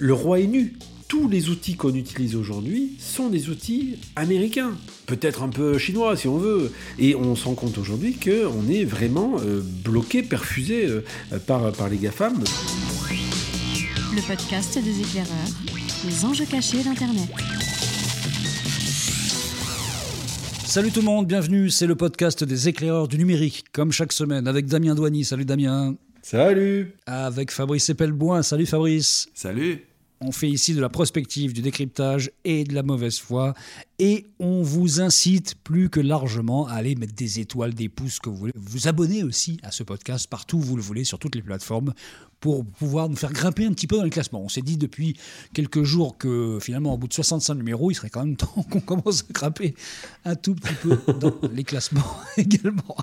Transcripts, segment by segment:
Le roi est nu. Tous les outils qu'on utilise aujourd'hui sont des outils américains, peut-être un peu chinois si on veut. Et on se rend compte aujourd'hui qu'on est vraiment euh, bloqué, perfusé euh, par, par les GAFAM. Le podcast des éclaireurs, les enjeux cachés d'Internet. Salut tout le monde, bienvenue, c'est le podcast des éclaireurs du numérique, comme chaque semaine, avec Damien Douany. Salut Damien. Salut Avec Fabrice Epelboin. Salut Fabrice. Salut on fait ici de la prospective, du décryptage et de la mauvaise foi. Et on vous incite plus que largement à aller mettre des étoiles, des pouces que vous voulez. Vous abonner aussi à ce podcast partout où vous le voulez, sur toutes les plateformes, pour pouvoir nous faire grimper un petit peu dans le classement. On s'est dit depuis quelques jours que finalement, au bout de 65 numéros, il serait quand même temps qu'on commence à grimper un tout petit peu dans les classements également.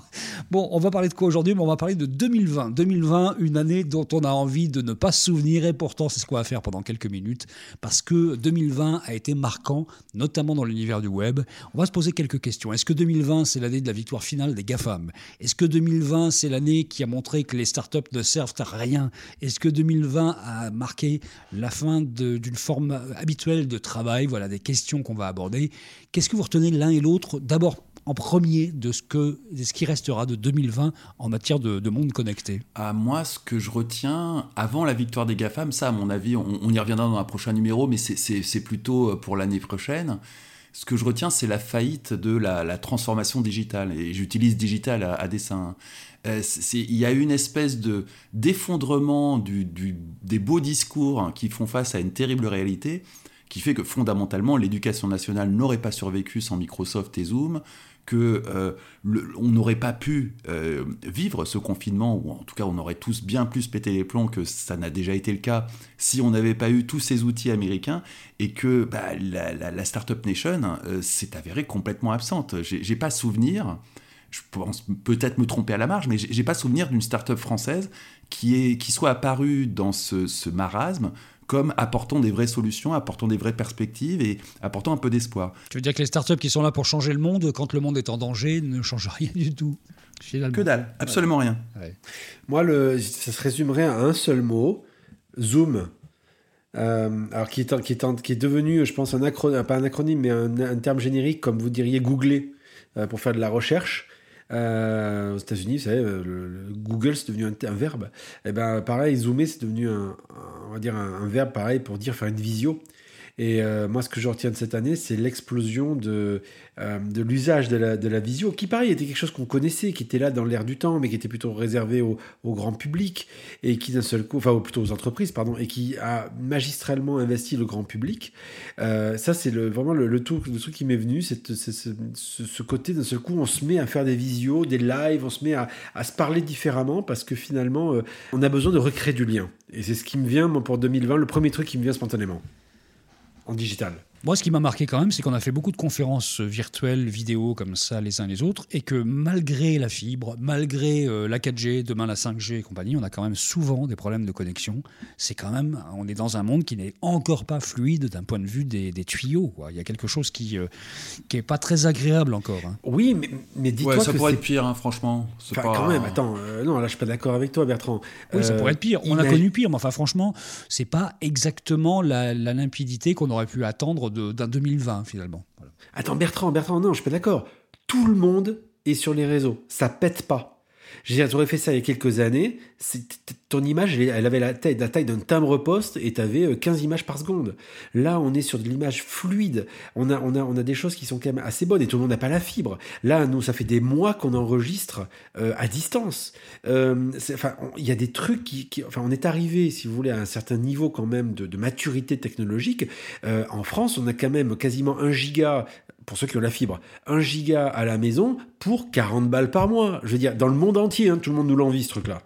Bon, on va parler de quoi aujourd'hui? On va parler de 2020. 2020, une année dont on a envie de ne pas se souvenir et pourtant c'est ce qu'on va faire pendant quelques minutes parce que 2020 a été marquant, notamment dans l'univers du web. On va se poser quelques questions. Est-ce que 2020 c'est l'année de la victoire finale des GAFAM? Est-ce que 2020 c'est l'année qui a montré que les startups ne servent à rien est-ce que 2020 a marqué la fin d'une forme habituelle de travail? Voilà des questions qu'on va aborder. Qu'est-ce que vous retenez l'un et l'autre? D'abord, en premier de ce, que, ce qui restera de 2020 en matière de, monde connecté À moi, ce que je retiens, avant la victoire des GAFAM, ça, à mon avis, on, y reviendra dans un prochain numéro, mais c'est plutôt euh, pour l'année prochaine. Ce que je retiens, c'est la faillite de la, transformation digitale. Et j'utilise digital à, dessein. Euh, il y a une espèce de d'effondrement des beaux discours qui font face à une terrible réalité qui fait que fondamentalement l'éducation nationale n'aurait pas survécu sans Microsoft et Zoom, que euh, on n'aurait pas pu euh, vivre ce confinement, ou en tout cas on aurait tous bien plus pété les plombs que ça n'a déjà été le cas si on n'avait pas eu tous ces outils américains, et que bah, la, la, Startup Nation s'est avérée complètement absente. J'ai pas souvenir je pense peut-être me tromper à la marge, mais j'ai pas souvenir d'une start-up française qui, est, qui soit apparue dans ce, marasme comme apportant des vraies solutions, apportant des vraies perspectives et apportant un peu d'espoir. Tu veux dire que les startups qui sont là pour changer le monde, quand le monde est en danger, ne changent rien du tout Que dalle, absolument rien. Moi, le, ça se résumerait à un seul mot, Zoom. Euh, alors qui est, qui, est, qui est devenu, je pense, un acronyme, pas un acronyme, mais un, terme générique, comme vous diriez googler euh, pour faire de la recherche. Euh, aux États-Unis, vous savez, le, Google c'est devenu un, verbe. Et eh ben pareil, zoomer c'est devenu un, on va dire un, verbe pareil pour dire faire une visio. Et euh, moi, ce que je retiens de cette année, c'est l'explosion de, euh, de l'usage de la, de la, visio, qui pareil était quelque chose qu'on connaissait, qui était là dans l'air du temps, mais qui était plutôt réservé au, grand public, et qui d'un seul coup, enfin plutôt aux entreprises, pardon, et qui a magistralement investi le grand public. Euh, ça, c'est vraiment le, truc, le truc qui m'est venu, c'est ce, ce, côté d'un seul coup, on se met à faire des visios, des lives, on se met à, à se parler différemment, parce que finalement, on a besoin de recréer du lien. Et c'est ce qui me vient, moi, pour 2020, le premier truc qui me vient spontanément en digital. Moi, ce qui m'a marqué quand même, c'est qu'on a fait beaucoup de conférences virtuelles, vidéo comme ça, les uns les autres, et que malgré la fibre, malgré euh, la 4G, demain la 5G et compagnie, on a quand même souvent des problèmes de connexion. C'est quand même, on est dans un monde qui n'est encore pas fluide d'un point de vue des, tuyaux. Il y a quelque chose qui n'est euh, pas très agréable encore. Hein. Oui, mais, mais dis-toi ça pourrait être pire, hein, franchement. Enfin, quand même, attends, euh, non, là, je suis pas d'accord avec toi, Bertrand. Oui, ça pourrait être pire. On a connu pire, mais enfin, franchement, c'est pas exactement la, la limpidité qu'on aurait pu attendre d'un 2020 finalement. Attends, Bertrand, Bertrand, non, je suis pas d'accord. Tout le monde est sur les réseaux. Ça pète pas. Je veux dire, fait ça il y a quelques années, ton image, elle avait la taille, d'un timbre-poste et tu avais 15 images par seconde. Là, on est sur de l'image fluide. On a, on, a, on a des choses qui sont quand même assez bonnes et tout le monde n'a pas la fibre. Là, nous, ça fait des mois qu'on enregistre euh, à distance. Euh, il y a des trucs qui, Enfin, on est arrivé, si vous voulez, à un certain niveau quand même de, maturité technologique. Euh, en France, on a quand même quasiment un giga pour ceux qui ont la fibre, 1 giga à la maison pour 40 balles par mois. Je veux dire, dans le monde entier, hein, tout le monde nous l'envie, ce truc-là.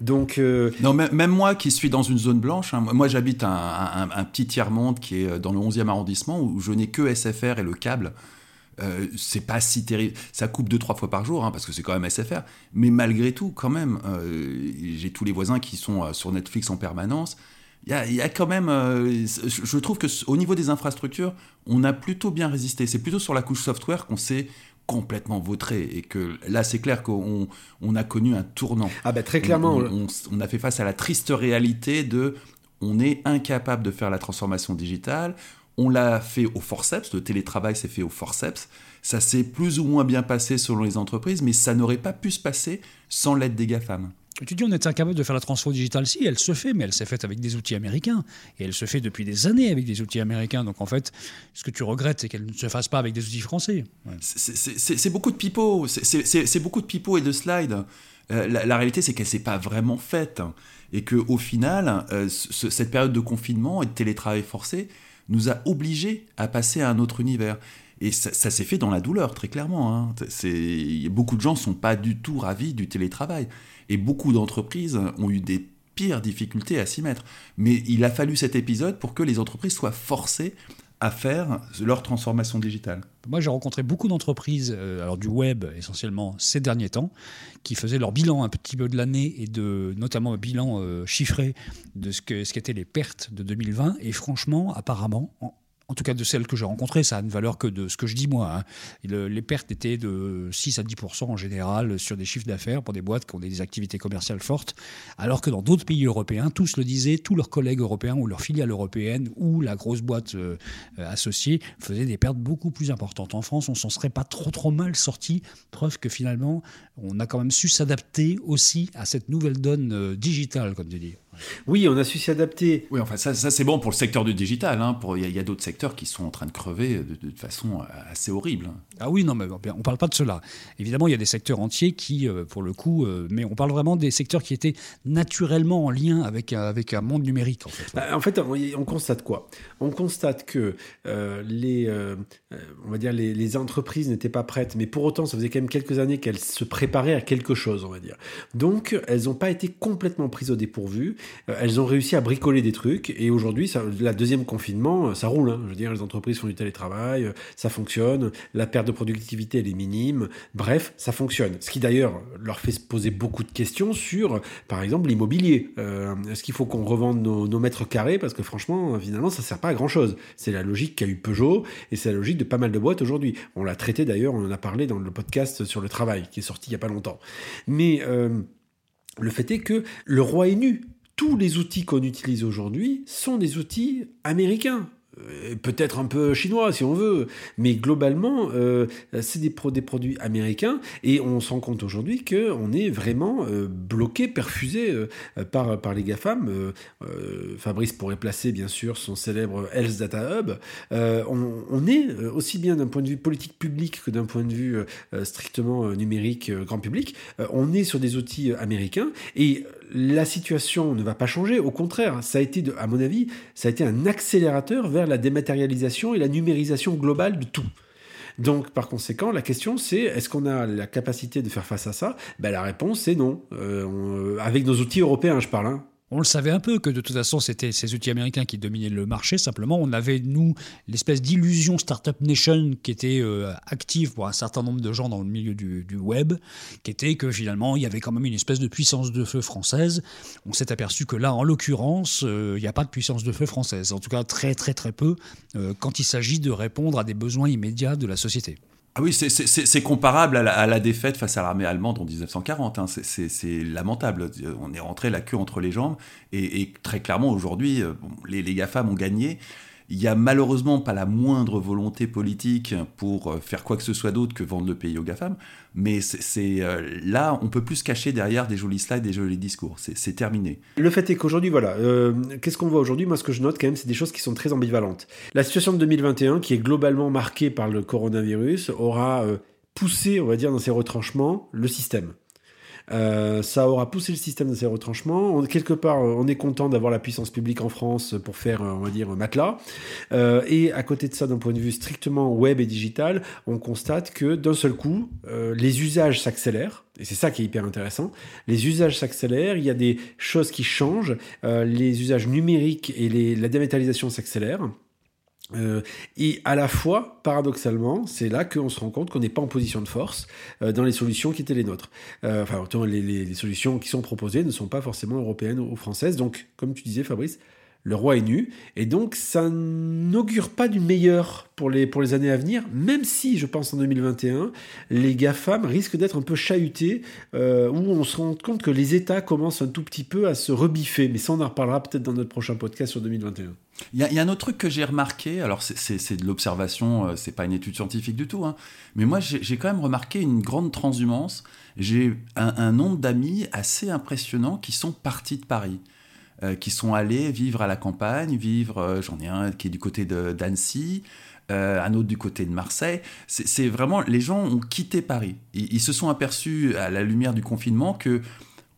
Donc. Euh, non, même moi qui suis dans une zone blanche, hein, moi j'habite un, petit tiers-monde qui est dans le 11e arrondissement où je n'ai que SFR et le câble. Euh, c'est pas si terrible. Ça coupe deux, trois fois par jour, hein, parce que c'est quand même SFR. Mais malgré tout, quand même, euh, j'ai tous les voisins qui sont sur Netflix en permanence il y, a, quand même, euh, je trouve que au niveau des infrastructures, on a plutôt bien résisté. C'est plutôt sur la couche software qu'on s'est complètement vautré et que là c'est clair qu'on on a connu un tournant. Ah ben très clairement. On, a fait face à la triste réalité de on est incapable de faire la transformation digitale. On l'a fait au forceps, le télétravail s'est fait au forceps. Ça s'est plus ou moins bien passé selon les entreprises, mais ça n'aurait pas pu se passer sans l'aide des GAFAM. Tu dis on est incapable de faire la transfo digitale. Si, elle se fait, mais elle s'est faite avec des outils américains. Et elle se fait depuis des années avec des outils américains. Donc en fait, ce que tu regrettes, c'est qu'elle ne se fasse pas avec des outils français. C'est beaucoup de pipeaux. C'est beaucoup de pipeaux et de slides. Euh, la, réalité, c'est qu'elle ne s'est pas vraiment faite. Et qu'au final, euh, cette période de confinement et de télétravail forcé nous a obligés à passer à un autre univers. Et ça, s'est fait dans la douleur, très clairement. Hein. Beaucoup de gens ne sont pas du tout ravis du télétravail. Et beaucoup d'entreprises ont eu des pires difficultés à s'y mettre. Mais il a fallu cet épisode pour que les entreprises soient forcées à faire leur transformation digitale. Moi, j'ai rencontré beaucoup d'entreprises, euh, alors du web essentiellement ces derniers temps, qui faisaient leur bilan un petit peu de l'année et de notamment un bilan euh, chiffré de ce qu'étaient les pertes de 2020. Et franchement, apparemment, en tout cas de celles que j'ai rencontrées, ça a une valeur que de ce que je dis moi. Hein. les pertes étaient de 6 à 10% en général sur des chiffres d'affaires pour des boîtes qui ont des activités commerciales fortes, alors que dans d'autres pays européens, tous le disaient, tous leurs collègues européens ou leurs filiales européennes ou la grosse boîte euh, associée faisaient des pertes beaucoup plus importantes. En France, on s'en serait pas trop trop mal sorti, preuve que finalement, on a quand même su s'adapter aussi à cette nouvelle donne euh, digitale, comme tu dis. Oui, on a su s'adapter. Oui, enfin, ça, c'est bon pour le secteur du digital. Hein. Il y a, d'autres secteurs qui sont en train de crever de, façon assez horrible. Ah oui, non, mais on ne parle pas de cela. Évidemment, il y a des secteurs entiers qui, euh, pour le coup, euh, mais on parle vraiment des secteurs qui étaient naturellement en lien avec, avec un monde numérique. En fait, bah, en fait on, constate quoi? On constate que euh, les, on va dire les, les entreprises n'étaient pas prêtes, mais pour autant, ça faisait quand même quelques années qu'elles se préparaient à quelque chose, on va dire. Donc, elles n'ont pas été complètement prises au dépourvu. Euh, elles ont réussi à bricoler des trucs et aujourd'hui, la deuxième confinement, euh, ça roule. Hein. Je veux dire, les entreprises font du télétravail, euh, ça fonctionne, la perte de productivité, elle est minime. Bref, ça fonctionne. Ce qui d'ailleurs leur fait se poser beaucoup de questions sur, par exemple, l'immobilier. Est-ce qu'il faut qu'on revende nos, mètres carrés? Parce que franchement, finalement, ça sert pas à grand-chose. C'est la logique qu'a eu Peugeot et c'est la logique de pas mal de boîtes aujourd'hui. On l'a traité d'ailleurs, on en a parlé dans le podcast sur le travail qui est sorti il y a pas longtemps. Mais le fait est que le roi est nu tous les outils qu'on utilise aujourd'hui sont des outils américains. Euh, peut-être un peu chinois si on veut, mais globalement, euh, c'est des, produits américains et on se rend compte aujourd'hui qu'on est vraiment euh, bloqué, perfusé par, par les GAFAM. Fabrice pourrait placer bien sûr son célèbre Health Data Hub. On, on, est aussi bien d'un point de vue politique public que d'un point de vue strictement numérique grand public, on est sur des outils américains et la situation ne va pas changer. Au contraire, ça a été, à mon avis, ça a été un accélérateur vers la dématérialisation et la numérisation globale de tout. Donc, par conséquent, la question c'est est-ce qu'on a la capacité de faire face à ça? Ben, La réponse c'est non. Euh, avec nos outils européens, je parle. Hein. On le savait un peu que de toute façon c'était ces outils américains qui dominaient le marché. Simplement, on avait nous l'espèce d'illusion Startup Nation qui était euh, active pour un certain nombre de gens dans le milieu du, web, qui était que finalement il y avait quand même une espèce de puissance de feu française. On s'est aperçu que là, en l'occurrence, euh, il n'y a pas de puissance de feu française. En tout cas, très très très peu euh, quand il s'agit de répondre à des besoins immédiats de la société. Ah oui, c'est comparable à la, défaite face à l'armée allemande en 1940. Hein. C'est lamentable. On est rentré la queue entre les jambes. Et, très clairement, aujourd'hui, euh, les, les GAFAM ont gagné. Il n'y a malheureusement pas la moindre volonté politique pour euh, faire quoi que ce soit d'autre que vendre le pays aux GAFAM, mais c'est euh, là, on peut plus se cacher derrière des jolis slides, des jolis discours. C'est terminé. Le fait est qu'aujourd'hui, voilà, euh, qu'est-ce qu'on voit aujourd'hui? Moi, ce que je note quand même, c'est des choses qui sont très ambivalentes. La situation de 2021, qui est globalement marquée par le coronavirus, aura poussé, on va dire, dans ses retranchements, le système. Euh, ça aura poussé le système de ses retranchements. quelque part, on est content d'avoir la puissance publique en France pour faire, on va dire, matelas. Euh, et à côté de ça, d'un point de vue strictement web et digital, on constate que d'un seul coup, euh, les usages s'accélèrent. Et c'est ça qui est hyper intéressant. Les usages s'accélèrent, il y a des choses qui changent, les usages numériques et les, la dématérialisation s'accélèrent. Euh, et à la fois, paradoxalement, c'est là qu'on se rend compte qu'on n'est pas en position de force euh, dans les solutions qui étaient les nôtres. Euh, enfin, les, les, solutions qui sont proposées ne sont pas forcément européennes ou françaises. Donc, comme tu disais, Fabrice, Le roi est nu, et donc ça n'augure pas du meilleur pour les, pour les années à venir, même si, je pense, en 2021, les GAFAM risquent d'être un peu chahutés, euh, où on se rend compte que les États commencent un tout petit peu à se rebiffer. Mais ça, on en reparlera peut-être dans notre prochain podcast sur 2021. Il y, a un autre truc que j'ai remarqué, alors c'est de l'observation, euh, c'est pas une étude scientifique du tout, hein, mais moi j'ai quand même remarqué une grande transhumance. J'ai un, un nombre d'amis assez impressionnant qui sont partis de Paris. Euh, qui sont allés vivre à la campagne, vivre, euh, j'en ai un qui est du côté d'Annecy, euh, un autre du côté de Marseille. C'est vraiment, les gens ont quitté Paris. Ils, se sont aperçus à la lumière du confinement que,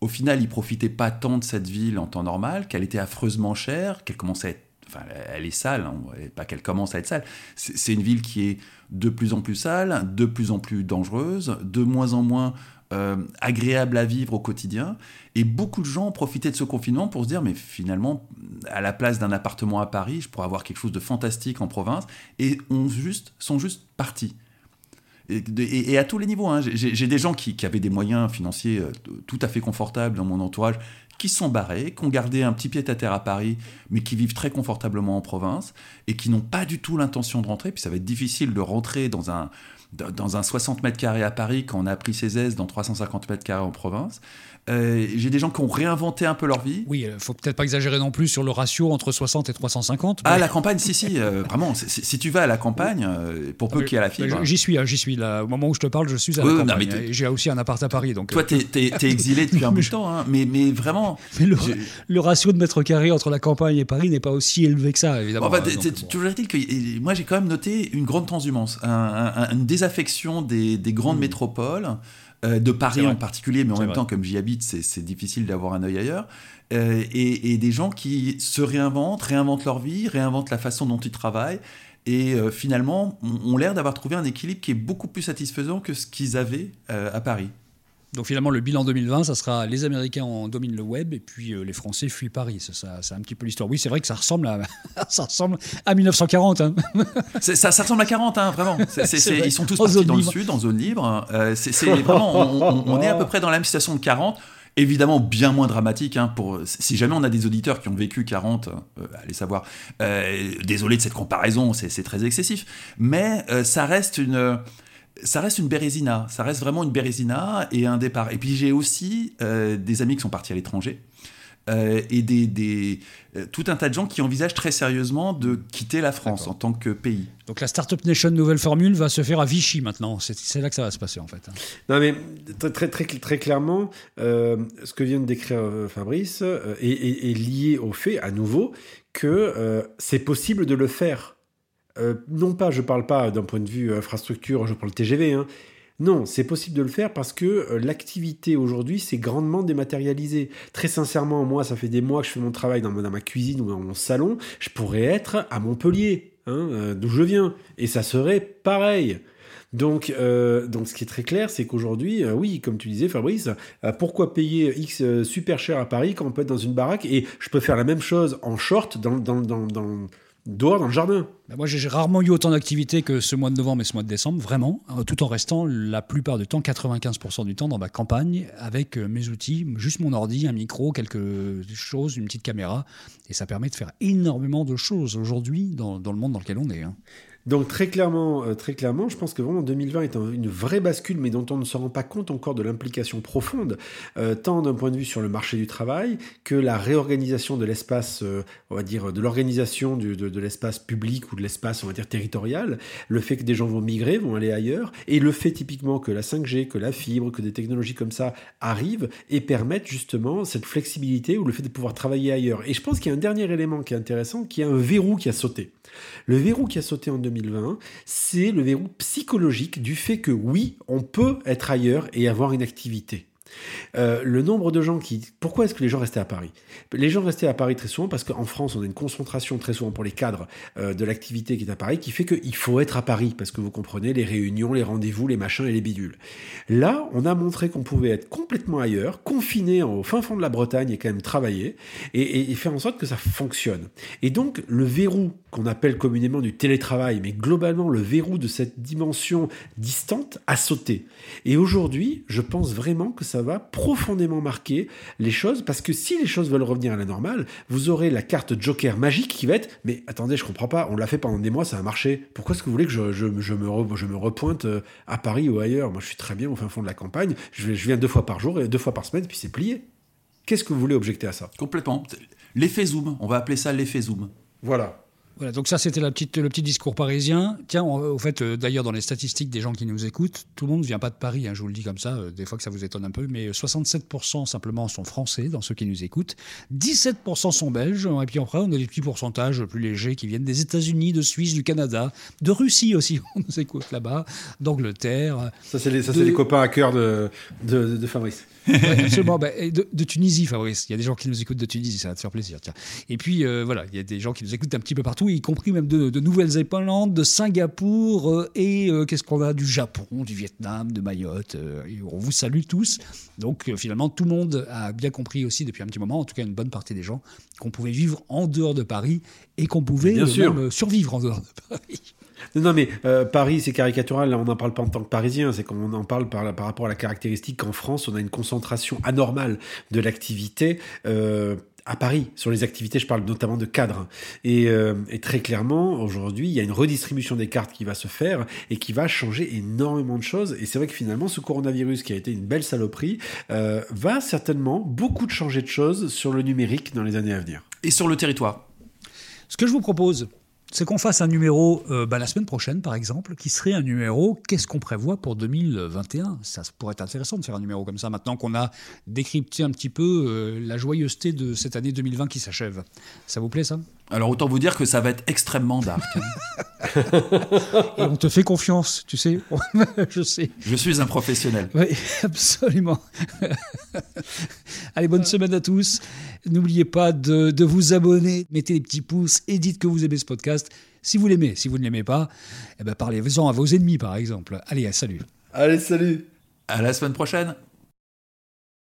au final, ils profitaient pas tant de cette ville en temps normal, qu'elle était affreusement chère, qu'elle commençait à être, enfin, elle est sale, hein, pas qu'elle commence à être sale. C'est une ville qui est de plus en plus sale, de plus en plus dangereuse, de moins en moins euh, agréable à vivre au quotidien. Et beaucoup de gens ont profité de ce confinement pour se dire, mais finalement, à la place d'un appartement à Paris, je pourrais avoir quelque chose de fantastique en province, et ont juste, sont juste partis. Et, à tous les niveaux. Hein. J'ai des gens qui, avaient des moyens financiers euh, tout à fait confortables dans mon entourage, qui sont barrés, qui ont gardé un petit pied à terre à Paris, mais qui vivent très confortablement en province, et qui n'ont pas du tout l'intention de rentrer. Puis ça va être difficile de rentrer dans un, dans un 60 mètres carrés à Paris quand on a pris ses aises dans 350 mètres carrés en province. Euh, j'ai des gens qui ont réinventé un peu leur vie. Oui, il euh, faut peut-être pas exagérer non plus sur le ratio entre 60 et 350. Ah, la campagne, si, si, euh, vraiment. Si tu vas à la campagne, pour peu qu'il y ait la fibre. J'y suis, hein, j'y suis. Là, au moment où je te parle, je suis à la campagne. J'ai aussi un appart à Paris. Donc, Toi, tu es, exilé depuis un bout de temps, hein, mais, mais vraiment. Mais le, ratio de mètres carrés entre la campagne et Paris n'est pas aussi élevé que ça, évidemment. Enfin, Toujours est-il que moi, j'ai quand même noté une grande transhumance, une désaffection des, grandes hmm. métropoles. Euh, de Paris en particulier, mais en même temps, comme j'y habite, c'est difficile d'avoir un œil ailleurs. Euh, et, des gens qui se réinventent, réinventent leur vie, réinventent la façon dont ils travaillent, et euh, finalement ont l'air d'avoir trouvé un équilibre qui est beaucoup plus satisfaisant que ce qu'ils avaient à Paris. Donc finalement, le bilan 2020, ça sera les Américains en dominent le web et puis euh, les Français fuient Paris. Ça, c'est un petit peu l'histoire. Oui, c'est vrai que ça ressemble à, ça ressemble à 1940. Hein. Ça, ça, ressemble à 40, hein, vraiment. ils sont tous partis dans le sud, en zone libre. Euh, c'est, vraiment, on, est à peu près dans la même situation de 40. Évidemment, bien moins dramatique. Hein, pour, si jamais on a des auditeurs qui ont vécu 40, euh, allez savoir. désolé de cette comparaison, c'est, très excessif. Mais ça reste une ça reste une bérésina, ça reste vraiment une bérésina et un départ. Et puis j'ai aussi euh, des amis qui sont partis à l'étranger euh, et des, euh, tout un tas de gens qui envisagent très sérieusement de quitter la France en tant que pays. Donc la Startup Nation nouvelle formule va se faire à Vichy maintenant. C'est là que ça va se passer en fait. Non mais très très très, clairement, ce que vient de décrire Fabrice est, lié au fait à nouveau que c'est possible de le faire. Euh, non pas, je ne parle pas d'un point de vue infrastructure, je parle TGV. Hein. Non, c'est possible de le faire parce que euh, l'activité aujourd'hui s'est grandement dématérialisée. Très sincèrement, moi, ça fait des mois que je fais mon travail dans, ma cuisine ou dans mon salon. Je pourrais être à Montpellier, hein, euh, d'où je viens, et ça serait pareil. Donc, donc, ce qui est très clair, c'est qu'aujourd'hui, oui, comme tu disais, Fabrice, pourquoi payer X super cher à Paris quand on peut être dans une baraque et je peux faire la même chose en short dans, dans, dans, dans dehors dans le jardin. Bah, moi, j'ai rarement eu autant d'activité que ce mois de novembre et ce mois de décembre, vraiment, euh, tout en restant la plupart du temps, 95% du temps, dans ma campagne, avec euh, mes outils, juste mon ordi, un micro, quelque chose, une petite caméra, et ça permet de faire énormément de choses aujourd'hui dans, le monde dans lequel on est. Hein. Donc très clairement, euh, très clairement, je pense que vraiment 2020 est une vraie bascule, mais dont on ne se rend pas compte encore de l'implication profonde, euh, tant d'un point de vue sur le marché du travail que la réorganisation de l'espace, euh, on va dire, de l'organisation de, de l'espace public ou de l'espace, on va dire, territorial, le fait que des gens vont migrer, vont aller ailleurs, et le fait typiquement que la 5G, que la fibre, que des technologies comme ça arrivent et permettent justement cette flexibilité ou le fait de pouvoir travailler ailleurs. Et je pense qu'il y a un dernier élément qui est intéressant, qui est un verrou qui a sauté. Le verrou qui a sauté en 2020, c'est le verrou psychologique du fait que oui, on peut être ailleurs et avoir une activité. Euh, le nombre de gens qui... Pourquoi est-ce que les gens restaient à Paris? Les gens restaient à Paris très souvent parce qu'en France, on a une concentration très souvent pour les cadres euh, de l'activité qui est à Paris qui fait qu'il faut être à Paris parce que vous comprenez les réunions, les rendez-vous, les machins et les bidules. Là, on a montré qu'on pouvait être complètement ailleurs, confiné au fin fond de la Bretagne et quand même travailler et, et faire en sorte que ça fonctionne. Et donc, le verrou qu'on appelle communément du télétravail, mais globalement le verrou de cette dimension distante a sauté. Et aujourd'hui, je pense vraiment que ça ça va profondément marquer les choses, parce que si les choses veulent revenir à la normale, vous aurez la carte Joker magique qui va être, mais attendez, je comprends pas, on l'a fait pendant des mois, ça a marché. Pourquoi est-ce que vous voulez que je, je, je me, re- je me repointe euh, à Paris ou ailleurs? Moi, je suis très bien au fin fond de la campagne, je, je viens deux fois par jour et deux fois par semaine, puis c'est plié. Qu'est-ce que vous voulez objecter à ça? Complètement. L'effet zoom, on va appeler ça l'effet zoom. Voilà. Voilà, donc ça c'était la petite, le petit discours parisien. Tiens, on- au fait, euh, d'ailleurs dans les statistiques des gens qui nous écoutent, tout le monde ne vient pas de Paris, hein, je vous le dis comme ça, euh, des fois que ça vous étonne un peu, mais euh, 67% simplement sont français dans ceux qui nous écoutent, 17% sont belges, et puis après on a des petits pourcentages plus légers qui viennent des États-Unis, de Suisse, du Canada, de Russie aussi, on nous écoute là-bas, d'Angleterre, Ça, c'est les, De- copains à cœur de, de, de Fabrice. Ouais, absolument. Bah, et de, de Tunisie, Fabrice. Il y a des gens qui nous écoutent de Tunisie, ça va te faire plaisir. Tiens. Et puis, euh, voilà, il y a des gens qui nous écoutent un petit peu partout, y compris même de, de Nouvelle-Zélande, de Singapour euh, et euh, qu'est-ce qu'on a? Du Japon, du Vietnam, de Mayotte. euh, on vous salue tous. Donc, finalement, tout le monde a bien compris aussi depuis un petit moment, en tout cas une bonne partie des gens, qu'on pouvait vivre en dehors de Paris et qu'on pouvait Bien sûr. même survivre en dehors de Paris. Non, non, mais euh, Paris, c'est caricatural. Là, on n'en parle pas en tant que Parisien. C'est qu'on en parle par, par rapport à la caractéristique qu'en France, on a une concentration anormale de l'activité. euh, à Paris, sur les activités, je parle notamment de cadres. Et, euh, et très clairement, aujourd'hui, il y a une redistribution des cartes qui va se faire et qui va changer énormément de choses. Et c'est vrai que finalement, ce coronavirus, qui a été une belle saloperie, euh, va certainement beaucoup de changer de choses sur le numérique dans les années à venir. Et sur le territoire. Ce que je vous propose, c'est qu'on fasse un numéro euh, bah, la semaine prochaine, par exemple, qui serait un numéro Qu'est-ce qu'on prévoit pour 2021 Ça pourrait être intéressant de faire un numéro comme ça, maintenant qu'on a décrypté un petit peu euh, la joyeuseté de cette année 2020 qui s'achève. Ça vous plaît, ça? Alors autant vous dire que ça va être extrêmement dark. hein. Et on te fait confiance, tu sais. je sais. Je suis un professionnel. Oui, absolument. Allez, bonne semaine à tous. N'oubliez pas de, de vous abonner, mettez les petits pouces et dites que vous aimez ce podcast. Si vous l'aimez, si vous ne l'aimez pas, eh ben parlez-en à vos ennemis, par exemple. Allez, salut. Allez, salut À la semaine prochaine.